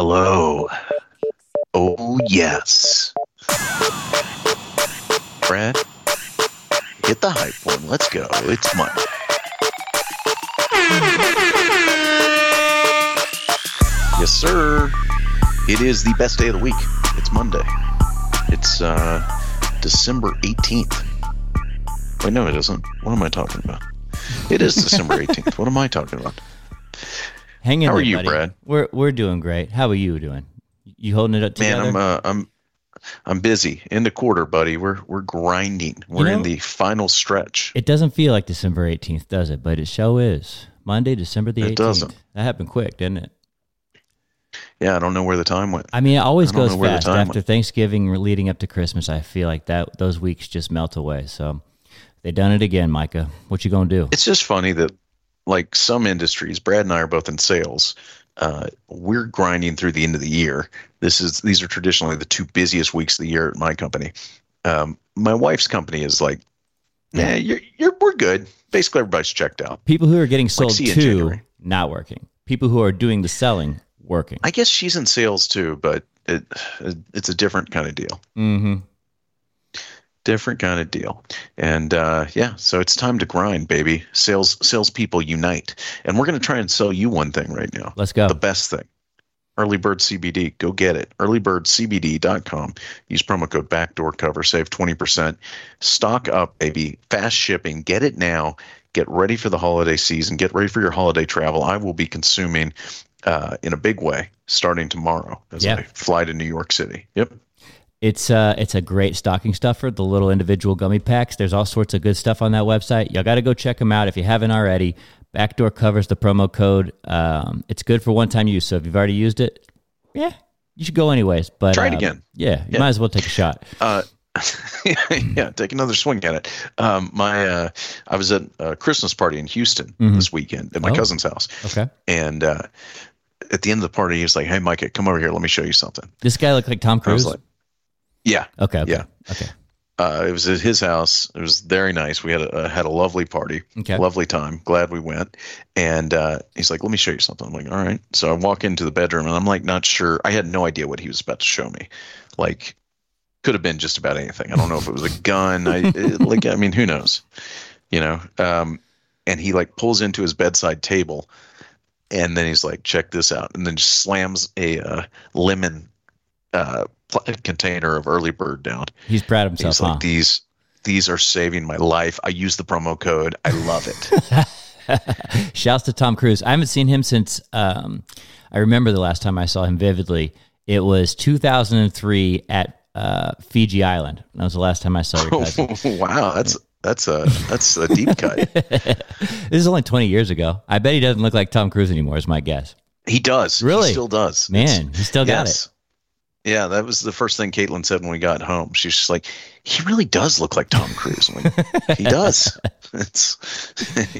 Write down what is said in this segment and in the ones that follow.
Hello. Oh, yes. Brad, hit the hype one. Let's go. It's Monday. Yes, sir. It is the best day of the week. It's Monday. It's uh, December 18th. Wait, no, it isn't. What am I talking about? It is December 18th. What am I talking about? Hang in How are you, buddy. Brad? We're we're doing great. How are you doing? You holding it up together? Man. I'm uh, I'm I'm busy. In the quarter, buddy. We're we're grinding. We're know- in the final stretch. it doesn't feel like December 18th, does it? But it show is Monday, December the 18th. It doesn't. That happened quick, didn't it? Yeah, I don't know where the time went. I mean, it always goes fast. After Thanksgiving, leading up to Christmas, I feel like that those weeks just melt away. So they done it again, Micah. What you gonna do? It's just funny that like some industries, Brad and I are both in sales. Uh, we're grinding through the end of the year. This is these are traditionally the two busiest weeks of the year at my company. Um, my wife's company is like, yeah, you're, you're we're good. Basically, everybody's checked out. People who are getting sold in to not working. People who are doing the selling working. I guess she's in sales too, but it, it's a different kind of deal. mm-hmm. Different kind of deal. And uh, yeah so it's time to grind baby. Sales salespeople unite. And we're going to try and sell you one thing right now. Let's go. the best thing. Early bird cbd go get it. earlybirdcbd.com use promo code backdoor cover. Save 20% stock up baby. Fast shipping. Get it now. Get ready for the holiday season. Get ready for your holiday travel. I will be consuming uh, in a big way starting tomorrow as Yeah. i fly to new york city. Yep It's uh it's a great stocking stuffer, the little individual gummy packs. There's all sorts of good stuff on that website. Y'all got to go check them out if you haven't already. Backdoor covers the promo code. Um, it's good for one time use. So if you've already used it, yeah, you should go anyways. But Try it uh, again. Yeah, you Yeah. might as well take a shot. Uh, yeah, take another swing at it. Um, my, uh, I was at a Christmas party in Houston this weekend at my Oh. cousin's house, Okay. and uh, at the end of the party, he was like, "Hey, Micah, come over here. Let me show you something." This guy looked like Tom I was Cruise. like, "Yeah." okay, okay. yeah. Okay. Uh, it was at his house. It was very nice. We had a, uh, had a lovely party, Okay. lovely time. Glad we went. And uh, he's like, "Let me show you something." I'm like, "All right." So I walk into the bedroom, and I'm like, not sure. I had no idea what he was about to show me. Like, could have been just about anything. I don't know if it was a gun. I it- like, I mean, who knows? You know. Um, and he like pulls into his bedside table, and then he's like, "Check this out," and then just slams a uh, lemon uh, container of early bird down. He's proud of himself, He's like, huh? these these are saving my life. I use the promo code. I love it. Shouts to Tom Cruise. I haven't seen him since um, I remember the last time I saw him vividly. It was 2003 at uh, Fiji Island. That was the last time I saw your cousin. wow, that's that's a that's a deep cut. this is only 20 years ago. I bet he doesn't look like Tom Cruise anymore, is my guess. He does. Really? He still does. Man, he still got yes. Yeah, that was the first thing Caitlin said when we got home. She's just like, he really does look like Tom Cruise. Like, he does. It's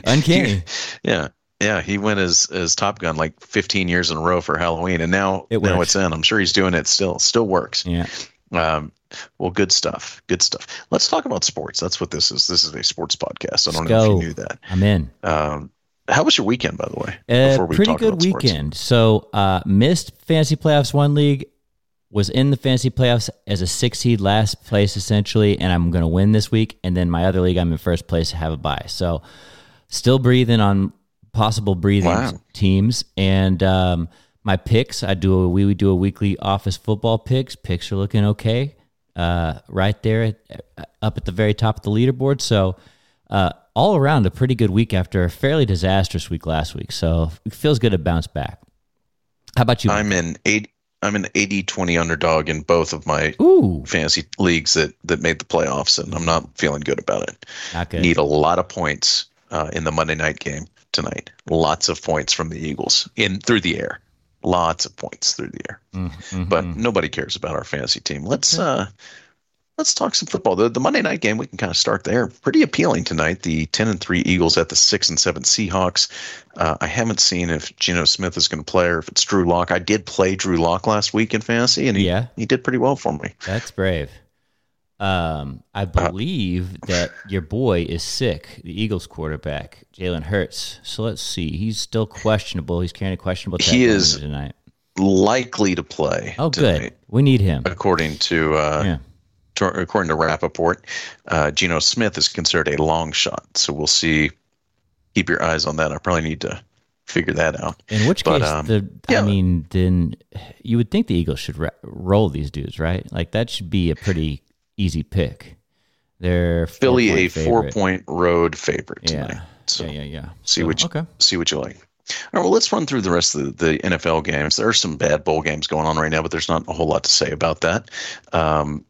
Uncanny. yeah. Yeah, he went as as Top Gun like 15 years in a row for Halloween, and now It now works. it's in. I'm sure he's doing it still. Still works. Yeah. Um, well, good stuff. Good stuff. Let's talk about sports. That's what this is. This is a sports podcast. I don't Let's know if you knew that. I'm in. Um, how was your weekend, by the way? A pretty good weekend. So, uh, missed fantasy playoffs one league, was in the fantasy playoffs as a six seed last place essentially, and I'm going to win this week. And then my other league, I'm in first place, to have a bye. So, still breathing on possible breathing Wow. teams. And um, my picks, I do a we we do a weekly office football picks. Picks are looking okay, uh, right there at, up at the very top of the leaderboard. So. Uh, all around a pretty good week after a fairly disastrous week last week. So it feels good to bounce back. How about you? I'm in eight. I'm an 80-20 underdog in both of my Ooh, fantasy leagues that that made the playoffs, and I'm not feeling good about it. not good. Need a lot of points uh, in the Monday night game tonight. Lots of points from the Eagles in through the air. Lots of points through the air. Mhm. but nobody cares about our fantasy team. Let's uh let's talk some football. The, the Monday night game we can kind of start there. Pretty appealing tonight. The ten and three Eagles at the six and seven Seahawks. Uh, I haven't seen if Geno Smith is going to play or if it's Drew Lock. I did play Drew Lock last week in fantasy, and he Yeah. he did pretty well for me. That's brave. Um, Uh, I believe that your boy is sick, the Eagles quarterback, Jalen Hurts. So let's see. He's still questionable. He's carrying a questionable He is- tonight. likely to play. Oh, tonight, good. We need him. According to, uh, Yeah. According to Rapoport, uh, Geno Smith is considered a long shot. So we'll see. Keep your eyes on that. I probably need to figure that out. In which But, case, um, the I mean, then you would think the Eagles should ra- roll these dudes, right? Like that should be a pretty easy pick. They're Philly a favorite. four point road favorite tonight. Yeah. So yeah, yeah, yeah. see So, what you, okay. see what you like. All right, well, let's run through the rest of the, the NFL games. There are some bad bowl games going on right now, but there's not a whole lot to say about that. Um,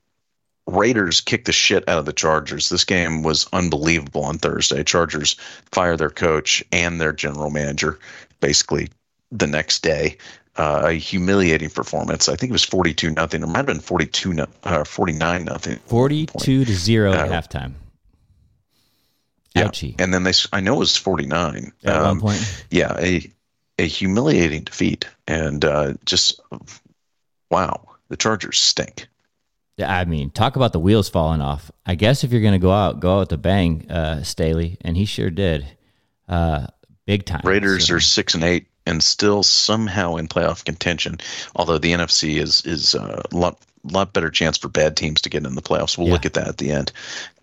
Raiders kicked the shit out of the Chargers. This game was unbelievable on Thursday. Chargers fire their coach and their general manager basically the next day. Uh, a humiliating performance. I think it was 42 nothing. It might have been 42 no- uh, 49 nothing. Forty-two to zero at Uh, halftime. Yeah. Ouchie. And then they I know it was 49. At Um, one point, yeah, a a humiliating defeat, and uh, just wow, the Chargers stink. I mean, talk about the wheels falling off. I guess if you're going to go out, go out with a bang, uh, Staley, and he sure did, uh, big time. Raiders So- are six and eight, and still somehow in playoff contention. Although the NFC is is uh, a lot lot better chance for bad teams to get in the playoffs. We'll Yeah. look at that at the end.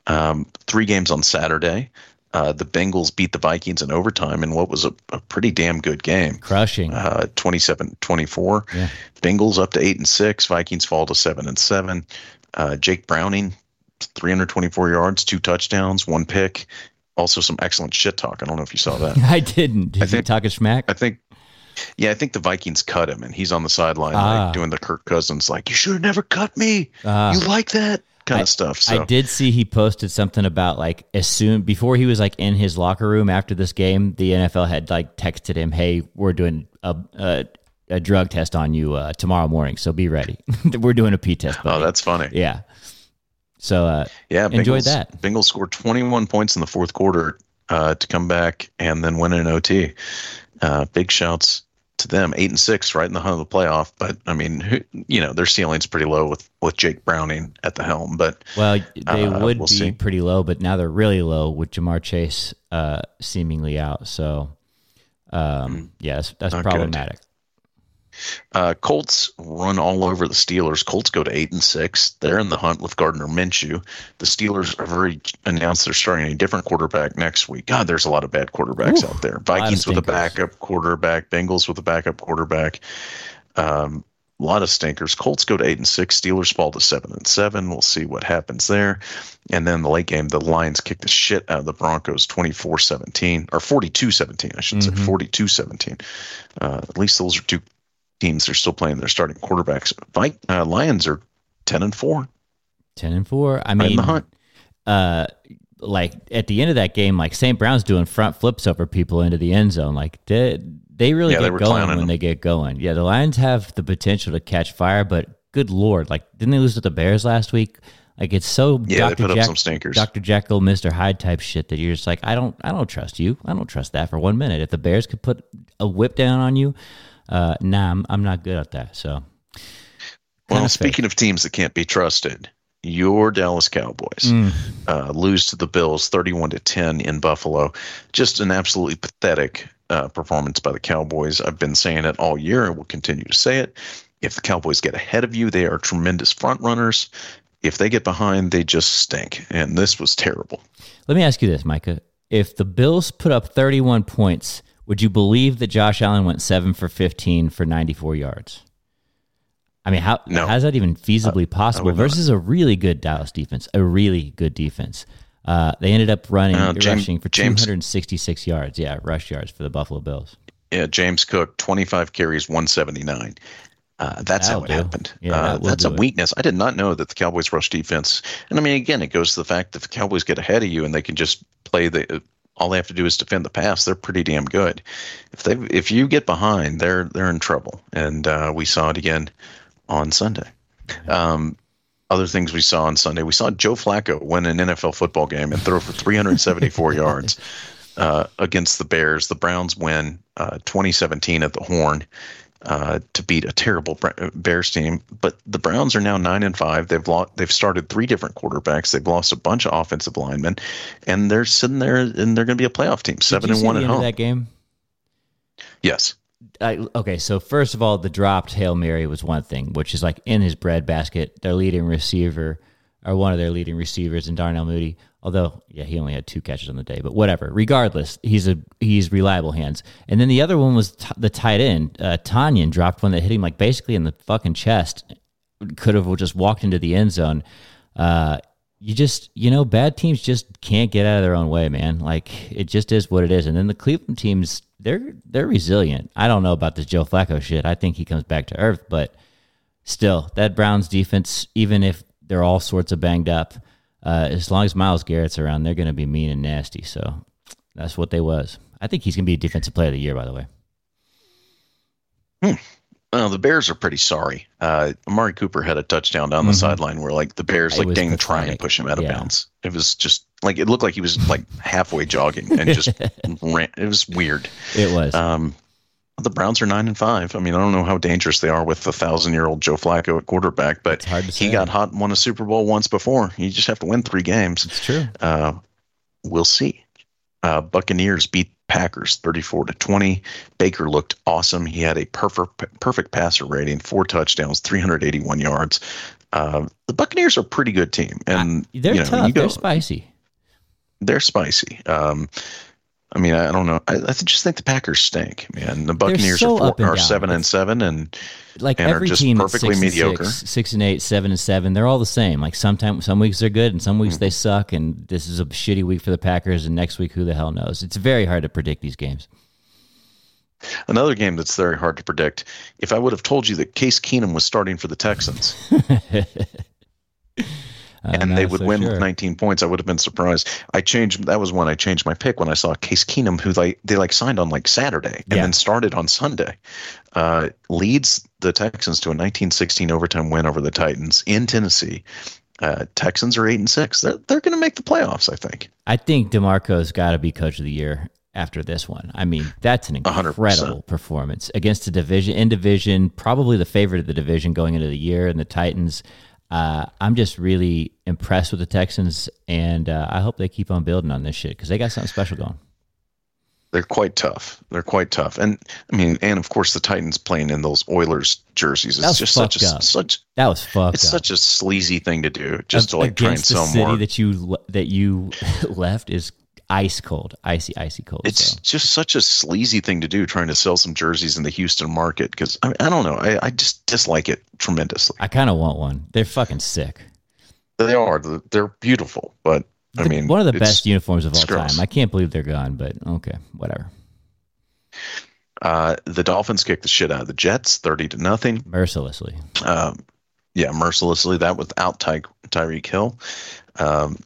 Um, three games on Saturday. Uh, the Bengals beat the Vikings in overtime in what was a, a pretty damn good game. crushing. uh, 27-24. Yeah. Bengals up to eight and six. Vikings fall to seven and seven. Uh, Jake Browning, 324 yards, two touchdowns, one pick. Also some excellent shit talk. I don't know if you saw that. I didn't. Did I you think- talk a smack? I think, yeah, I think the Vikings cut him, and he's on the sideline Ah. like doing the Kirk Cousins, like you should have never cut me. Ah. you like that kind of stuff. So I did see he posted something about like as soon before he was like in his locker room after this game, the NFL had like texted him, "Hey, we're doing a a, a drug test on you uh, tomorrow morning, so be ready. we're doing a P test." oh, that's funny. yeah. So uh, Yeah, Enjoyed Bengals, that. Bengals scored 21 points in the fourth quarter uh, to come back and then win in OT. Uh, big shouts to them. Eight and six, right in the hunt of the playoff. But I mean, who, you know, their ceiling's pretty low with with Jake Browning at the helm. But well, they Uh, would we'll be see. pretty low, but now they're really low with Ja'Marr Chase uh, seemingly out. So um, yeah, that's, that's. Not good. Uh, Colts run all over the Steelers. Colts go to eight and six. They're in the hunt with Gardner Minshew. The Steelers have already announced they're starting a different quarterback next week. God, there's a lot of bad quarterbacks Oof, out there. Vikings with a backup quarterback. Bengals with a backup quarterback. Um, a lot of stinkers. Colts go to eight and six. Steelers fall to seven and seven. We'll see what happens there. And then the late game, the Lions kick the shit out of the Broncos 24 17, or 42 17, I should Mhm. say, 42 17. Uh, at least those are two teams that are still playing their starting quarterbacks. Vi- uh, Lions are 10 and 4. Ten and four. I Right in mean, the hunt. uh, like at the end of that game, like St. Brown's doing front flips over people into the end zone. Like they, they really Yeah, get were going when them. they get going. Yeah, the Lions have the potential to catch fire, but good lord, like didn't they lose to the Bears last week? Like it's so Yeah, Dr. put up Jack- some stinkers. Dr. Jekyll, Mr. Hyde type shit that you're just like, I don't, I don't trust you. I don't trust that for one minute. If the Bears could put a whip down on you, uh, nah, I'm, I'm not good at that. So, Well, speaking of teams that can't be trusted, your Dallas Cowboys Mm. uh, lose to the Bills 31 to 10 in Buffalo. Just an absolutely pathetic uh, performance by the Cowboys. I've been saying it all year and will continue to say it. If the Cowboys get ahead of you, they are tremendous front runners. If they get behind, they just stink. And this was terrible. Let me ask you this, Micah. If the Bills put up 31 points, would you believe that Josh Allen went 7 for 15 for 94 yards? I mean, how No. how's that even feasibly possible would not. versus a really good Dallas defense, a really good defense? Uh, they ended up running, Uh, James- rushing for James- 266 yards. Yeah, rush yards for the Buffalo Bills. Yeah, James Cook, 25 carries, 179. Uh, that's That'll how it do. happened. Yeah, uh, that that's a it. weakness. I did not know that the Cowboys rush defense. And I mean, again, it goes to the fact that the Cowboys get ahead of you and they can just play the. All they have to do is defend the pass. They're pretty damn good. If they if you get behind, they're they're in trouble. And uh, we saw it again on Sunday. Um, other things we saw on Sunday, we saw Joe Flacco win an NFL football game and throw for 374 yards uh, against the Bears. The Browns win uh, 2017 at the Horn uh, to beat a terrible Bears team. But the Browns are now nine and five. They've lost, they've started three different quarterbacks. They've lost a bunch of offensive linemen, and they're sitting there and they're going to be a playoff team, seven and one the at home. that game? Yes, I, okay, so first of all, the dropped Hail Mary was one thing, which is like in his breadbasket, their leading receiver, or one of their leading receivers, in Darnell Mooney. Although, yeah, he only had two catches on the day, but whatever. Regardless, he's a he's reliable hands. And then the other one was t- the tight end. Uh, Tonyan dropped one that hit him like basically in the fucking chest. Could have just walked into the end zone. Uh, you just you know bad teams just can't get out of their own way man like it just is what it is and then the cleveland teams they're they're resilient i don't know about this joe flacco shit i think he comes back to earth but still that browns defense even if they're all sorts of banged up uh, as long as Myles garrett's around they're going to be mean and nasty so that's what they was i think he's going to be a defensive player of the year by the way Hmm. Well, the Bears are pretty sorry. Uh, Amari Cooper had a touchdown down the Mhm. sideline where like the Bears It like was didn't try and pathetic. push him out of Yeah. bounds. It was just like it looked like he was like halfway jogging and just ran. It was weird. it was Um, the Browns are nine and five. I mean, I don't know how dangerous they are with the thousand year old Joe Flacco at quarterback, but say he got hot and won a Super Bowl once before. You just have to win three games. it's true Uh, we'll see. Uh, Buccaneers beat Packers 34 to 20. Baker looked awesome. He had a perfect perfect passer rating, four touchdowns, 381 yards. Uh, the Buccaneers are a pretty good team, and they're you know, tough you go- they're spicy they're spicy. Um, I mean, I don't know. I, I just think the Packers stink, man. The Buccaneers so are, four, and are seven and seven, and like and are every just team perfectly is six mediocre. And six, six and eight, seven and seven. They're all the same. Like sometimes, some weeks they're good, and some weeks they mm-hmm. suck. And this is a shitty week for the Packers, and next week, who the hell knows? It's very hard to predict these games. another game that's very hard to predict. If I would have told you that Case Keenum was starting for the Texans, I'm and they would so win sure. with 19 points, I would have been surprised. I changed. That was when I changed my pick when I saw Case Keenum, who like they like signed on like Saturday and Yeah. then started on Sunday. Uh, leads the Texans to a 1916 overtime win over the Titans in Tennessee. Uh, Texans are eight and six. They're they're going to make the playoffs. I think. I think DeMeco's got to be coach of the year after this one. I mean, that's an 100%. incredible performance against the division in division, probably the favorite of the division going into the year, and the Titans. Uh, I'm just really impressed with the Texans, and uh, I hope they keep on building on this shit because they got something special going. They're quite tough. They're quite tough, and I mean, and of course, the Titans playing in those Oilers jerseys. It's just such a up. such That was fucked it's up. such a sleazy thing to do, just to like try and sell city more. that you that you left is ice cold, icy, icy cold. It's so. just such a sleazy thing to do, trying to sell some jerseys in the Houston market. Because I, mean, I don't know, I, I just dislike it tremendously. I kind of want one. They're fucking sick. They are, they're beautiful, but I The- mean, one of the best uniforms of all gross. time. I can't believe they're gone, but okay, whatever. Uh, the Dolphins kicked the shit out of the Jets, thirty to nothing. Mercilessly. Um, yeah, mercilessly. That without Ty- Tyreek Hill. Um,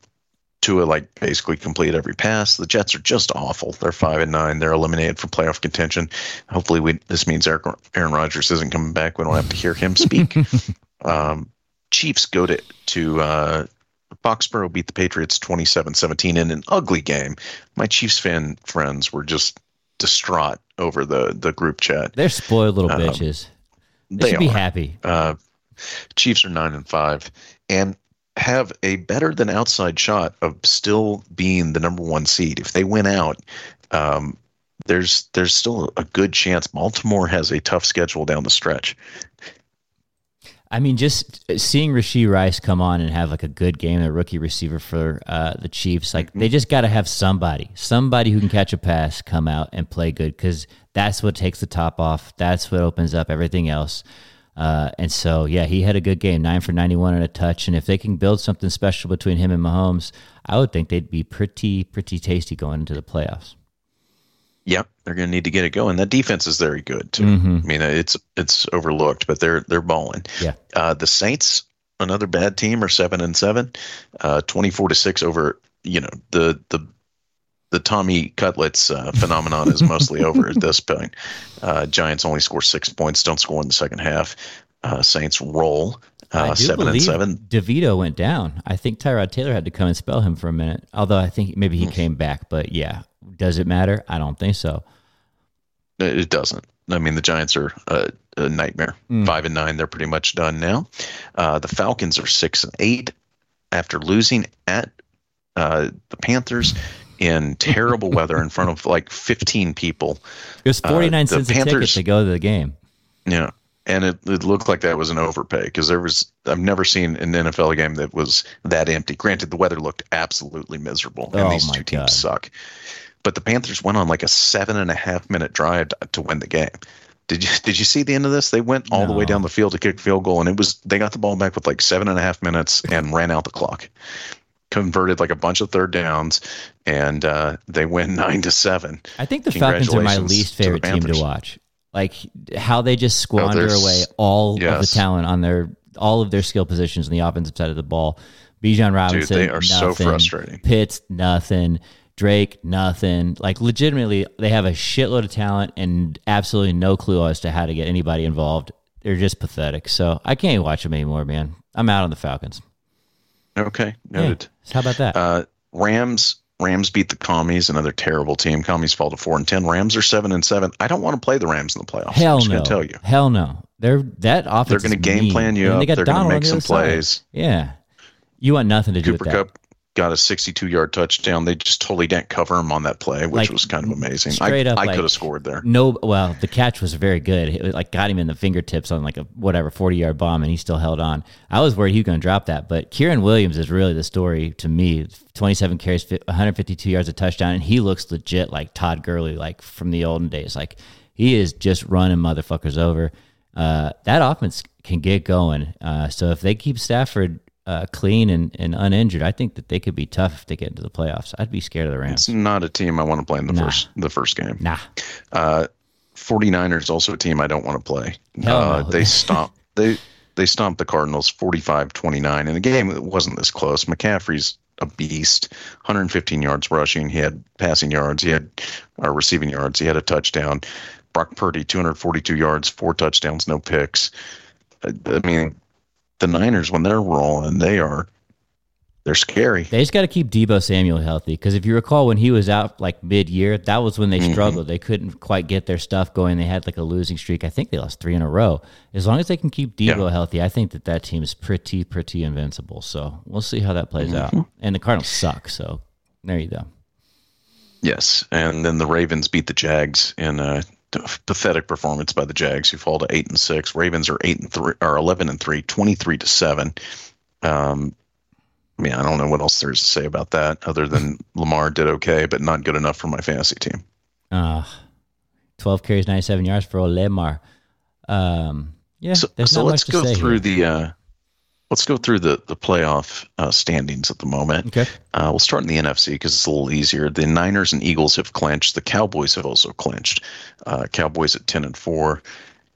Tua like basically complete every pass. The Jets are just awful. They're five and nine. They're eliminated from playoff contention. Hopefully, we this means Eric, Aaron Rodgers isn't coming back. We don't have to hear him speak. um, Chiefs go to to uh, Foxborough beat the Patriots 27-17 in an ugly game. My Chiefs fan friends were just distraught over the the group chat. They're spoiled little Um, bitches. They, They should be happy. Uh, Chiefs are nine and five, and have a better than outside shot of still being the number one seed. If they win out, um, there's there's still a good chance. Baltimore has a tough schedule down the stretch. I mean, just seeing Rashee Rice come on and have like a good game, a rookie receiver for uh, the Chiefs, like they just got to have somebody, somebody who can catch a pass, come out and play good because that's what takes the top off. That's what opens up everything else. Uh, and so, yeah, he had a good game, nine for 91 and a touch. And if they can build something special between him and Mahomes, I would think they'd be pretty, pretty tasty going into the playoffs. Yep, they're going to need to get it going. That defense is very good too. Mhm. I mean, it's it's overlooked, but they're they're balling. Yeah. Uh, the Saints, another bad team, are seven and seven, uh, twenty four to six over. You know the the the Tommy Cutlets uh, phenomenon is mostly over at this point. Uh, Giants only score six points, don't score in the second half. Uh, Saints roll uh, seven and seven. DeVito went down. I think Tyrod Taylor had to come and spell him for a minute. Although I think maybe he came back. But yeah, does it matter? I don't think so. It doesn't. I mean, the Giants are a, a nightmare. Mm. Five and nine, they're pretty much done now. Uh, the Falcons are six and eight after losing at uh, the Panthers. In terrible weather in front of like 15 people. It was 49 Uh, cents a ticket Panthers- to go to the game. Yeah. And it, it looked like that was an overpay because there was, I've never seen an NFL game that was that empty. Granted, the weather looked absolutely miserable and Oh these two teams God. suck. But the Panthers went on like a seven and a half minute drive to, to win the game. Did you did you see the end of this? They went all the way down the field to kick field goal, and it was they got the ball back with like seven and a half minutes and ran out the clock. Converted like a bunch of third downs, and uh, they win nine to seven. I think the Falcons are my least to favorite team to watch. Like how they just squander there's- away all of the talent on their all of their skill positions on the offensive side of the ball. Bijan Robinson, they are so frustrating. Pitts, nothing. Drake, nothing. Like legitimately, they have a shitload of talent and absolutely no clue as to how to get anybody involved. They're just pathetic. So I can't watch them anymore, man. I'm out on the Falcons. Okay, noted. So how about that? Uh, Rams Rams beat the Commies, another terrible team. Commies fall to four and ten. Rams are seven and seven. I don't want to play the Rams in the playoffs. Hell I'm just no. gonna tell you. Hell no. They're that offense. They're gonna game mean. plan you And They up. got They're gonna Donald on make some other side. plays. Yeah. You want nothing to do Cooper with that. Cup got a 62 yard touchdown. They just totally didn't cover him on that play, which Like, was kind of amazing. straight I, up, I like- could have scored there. No, well, the catch was very good. It like got him in the fingertips on like a whatever forty yard bomb, and he still held on. I was worried he was going to drop that, but Kyren Williams is really the story to me. Twenty seven carries, one hundred fifty two yards, a touchdown, and he looks legit like Todd Gurley, like from the olden days. Like he is just running motherfuckers over. Uh, that offense can get going. Uh, so if they keep Stafford uh, clean and, and uninjured, I think that they could be tough if they get into the playoffs. I'd be scared of the Rams. It's not a team I want to play in the Nah. first the first game. Nah, Uh, 49ers also a team I don't want to play. Uh, no. they stomped they they stomped the Cardinals 45-29 in a game that wasn't this close. McCaffrey's a beast, 115 yards rushing. He had passing yards. He had uh, receiving yards. He had a touchdown. Brock Purdy 242 yards, four touchdowns, no picks. I, I mean, the Niners when they're rolling, they are they're scary. They just got to keep Deebo Samuel healthy because if you recall when he was out like mid year, that was when they mm-hmm. struggled. They couldn't quite get their stuff going. They had like a losing streak. I think they lost three in a row. As long as they can keep Deebo Yeah. healthy, I think that that team is pretty pretty invincible. So we'll see how that plays out. Mm-hmm. And the Cardinals suck. So there you go. Yes, and then the Ravens beat the Jags in t- pathetic performance by the Jags, who fall to eight and six. Ravens are eight and three, or eleven and three, 23 to seven. Um, I mean, I don't know what else there's to say about that, other than Lamar did okay, but not good enough for my fantasy team. Uh, twelve carries, ninety seven yards for Lamar. Um, yeah, So, there's so not let's much to go through here. the uh, let's go through the the playoff uh, standings at the moment. Okay. Uh, we'll start in the NFC because it's a little easier. The Niners and Eagles have clinched. The Cowboys have also clinched. Uh, Cowboys at ten and four,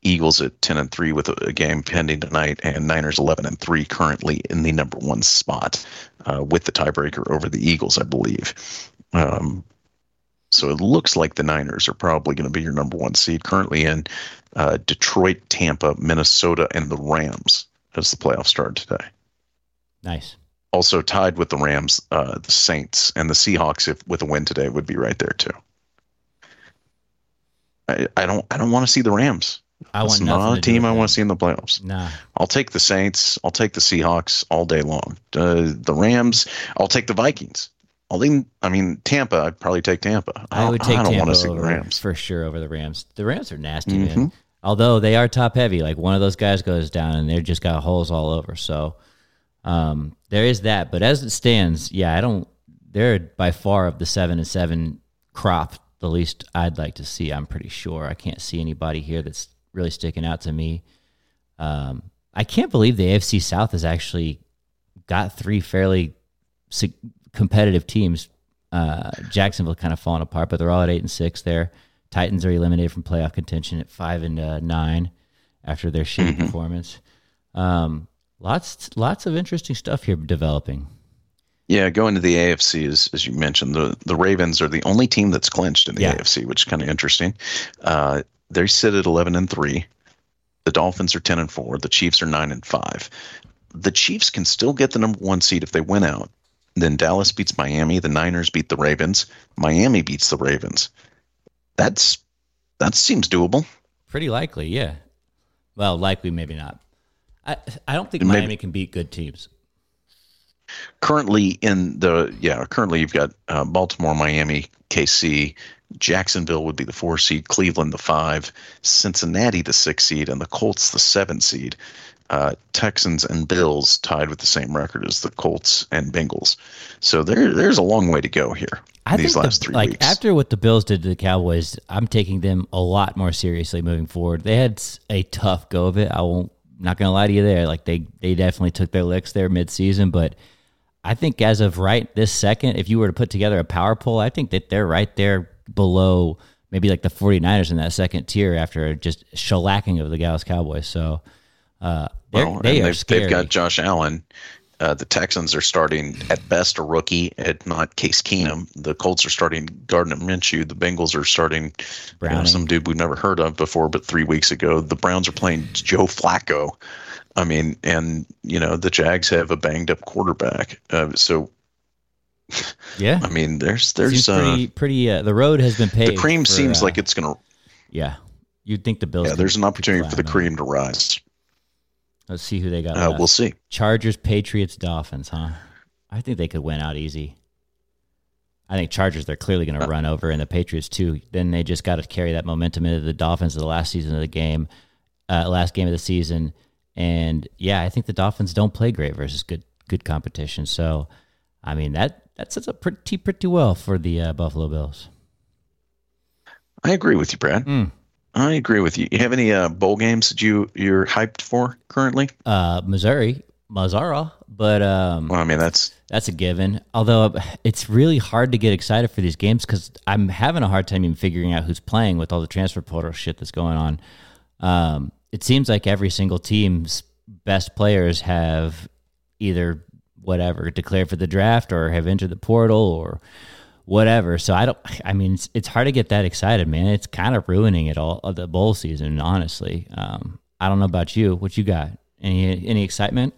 Eagles at ten and three with a, game pending tonight, and Niners eleven and three currently in the number one spot uh, with the tiebreaker over the Eagles, I believe. Um, so it looks like the Niners are probably going to be your number one seed currently in uh, Detroit, Tampa, Minnesota, and the Rams as the playoffs start today Nice. also tied with the Rams, uh, the Saints, and the Seahawks. If with a win today, would be right there too. I, I don't I don't want to see the Rams. I That's want not a team I want to see in the playoffs. Nah. I'll take the Saints. I'll take the Seahawks all day long. Uh, the Rams. I'll take the Vikings. I'll even. I mean Tampa. I'd probably take Tampa. I would take I don't Tampa want to see the Rams. for sure over the Rams. The Rams are nasty, Mhm. man. Although they are top heavy, like one of those guys goes down and they're just got holes all over. So um, there is that. But as it stands, yeah, I don't. They're by far of the seven and seven crop the least I'd like to see. I'm pretty sure. I can't see anybody here that's really sticking out to me. Um, I can't believe the AFC South has actually got three fairly competitive teams. Uh, Jacksonville kind of falling apart, but they're all at eight and six there. Titans are eliminated from playoff contention at five and uh, nine after their shitty performance. Um, lots, lots of interesting stuff here developing. Yeah, going to the AFC as as you mentioned, the the Ravens are the only team that's clinched in the Yeah. AFC, which is kind of interesting. Uh, they sit at eleven and three. The Dolphins are ten and four. The Chiefs are nine and five. The Chiefs can still get the number one seed if they win out. Then Dallas beats Miami. The Niners beat the Ravens. Miami beats the Ravens. That's that seems doable. Pretty likely, yeah. Well, likely, maybe not. I I don't think Maybe- Miami can beat good teams. currently in the yeah currently you've got uh, baltimore miami kc jacksonville would be the four seed cleveland the five cincinnati the six seed and the colts the seven seed uh, texans and bills tied with the same record as the colts and bengals so there there's a long way to go here I these think last the, three like weeks after what the Bills did to the Cowboys, I'm taking them a lot more seriously moving forward. They had a tough go of it. I won't not gonna lie to you there. Like they they definitely took their licks there mid season, but I think as of right this second, if you were to put together a power poll, I think that they're right there below maybe like the 49ers in that second tier after just shellacking of the Dallas Cowboys. So uh, Well, they are they've, they've got Josh Allen. Uh, the Texans are starting at best a rookie, at not Case Keenum. The Colts are starting Gardner Minshew. The Bengals are starting you know, some dude we've never heard of before, but three weeks ago. The Browns are playing Joe Flacco. I mean, and you know the Jags have a banged up quarterback. Uh, so yeah, I mean, there's there's uh, pretty pretty. Uh, the road has been paved. the cream for, seems uh, like it's gonna. yeah. You'd think the Bills. Yeah, there's an opportunity for the cream to rise. Let's see who they got. Uh, we'll see. Chargers, Patriots, Dolphins, huh? I think they could win out easy. I think Chargers they're clearly going to run over, and the Patriots too. Then they just got to carry that momentum into the Dolphins of the last season of the game, uh, last game of the season, and yeah, I think the Dolphins don't play great versus good good competition. So, I mean that that sets up pretty pretty well for the uh, Buffalo Bills. I agree with you, Brad. Mm. I agree with you. You have any uh, bowl games that you you're hyped for currently? Uh, Missouri, Mazzara, but um, Well, I mean that's That's a given. Although it's really hard to get excited for these games because I'm having a hard time even figuring out who's playing with all the transfer portal shit that's going on. Um, it seems like every single team's best players have either whatever declared for the draft or have entered the portal or whatever. So I don't. I mean, it's, it's hard to get that excited, man. It's kind of ruining it all of the bowl season, honestly. Um, I don't know about you. What you got? Any any excitement?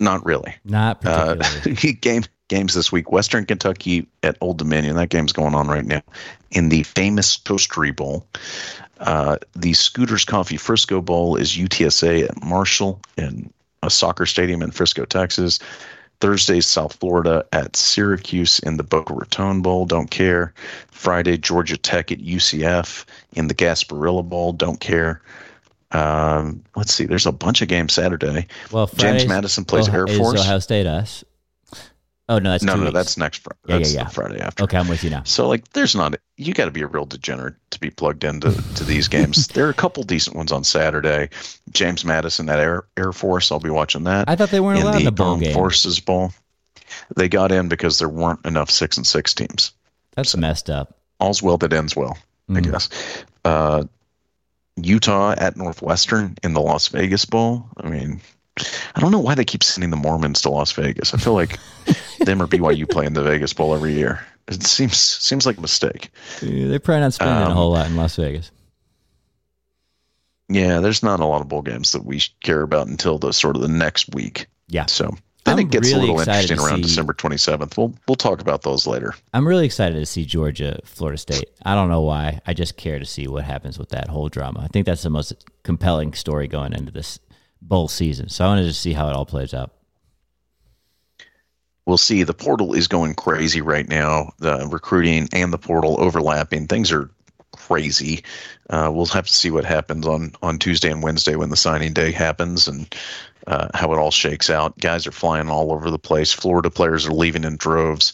not really. Not Uh, particularly. game games this week. Western Kentucky at Old Dominion. That game's going on right now. In the famous Toastery Bowl, uh, the Scooters Coffee Frisco Bowl is UTSA at Marshall in a soccer stadium in Frisco, Texas. Thursday, South Florida at Syracuse in the Boca Raton Bowl. Don't care. Friday, Georgia Tech at UCF in the Gasparilla Bowl. Don't care. Um, let's see. There's a bunch of games Saturday. Well, James Madison plays Air is Force. Ohio State us. Oh no, that's no, no, weeks. that's next Friday. Yeah, yeah, That's yeah. the Friday after. okay. I'm with you now. So like, there's not. You got to be a real degenerate to be plugged into to these games. there are a couple decent ones on Saturday. James Madison at Air Air Force. I'll be watching that. I thought they weren't in allowed in the the bowl game. Forces Bowl. They got in because there weren't enough six and six teams. That's messed up. All's well that ends well, I Mm. guess. Uh, Utah at Northwestern in the Las Vegas Bowl. I mean, I don't know why they keep sending the Mormons to Las Vegas. I feel like them or BYU play in the Vegas Bowl every year. It seems seems like a mistake. They're probably not spending a Um, whole lot in Las Vegas. Yeah, there's not a lot of bowl games that we care about until the sort of the next week. Yeah, So then I'm it gets really a little interesting around see- December 27th. We'll we'll talk about those later. I'm really excited to see Georgia, Florida State. I don't know why. I just care to see what happens with that whole drama. I think that's the most compelling story going into this bowl season. So I wanted to just see how it all plays out. We'll see. The portal is going crazy right now. The recruiting and the portal overlapping. Things are crazy. Uh, we'll have to see what happens on on Tuesday and Wednesday when the signing day happens and uh, how it all shakes out. Guys are flying all over the place. Florida players are leaving in droves.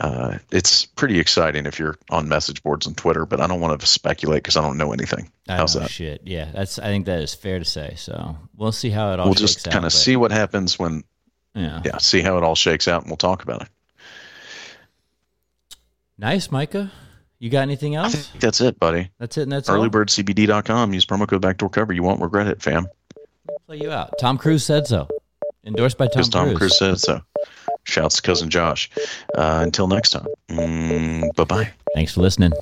Uh, it's pretty exciting if you're on message boards and Twitter, but I don't want to speculate because I don't know anything. I How's know, that? Shit. Yeah, that's. I think that is fair to say. So we'll see how it all. We'll just kind of see what happens when, Yeah. yeah, see how it all shakes out, and we'll talk about it. Nice, Micah. You got anything else? I think that's it, buddy. That's it. And that's. Earlybirdcbd.com. Use promo code backdoor cover. You won't regret it, fam. Play you out. Tom Cruise said so. Endorsed by Tom Because Tom Cruise. Cruise said so. Shouts to cousin Josh. Uh, until next time. Mm, bye bye. Thanks for listening.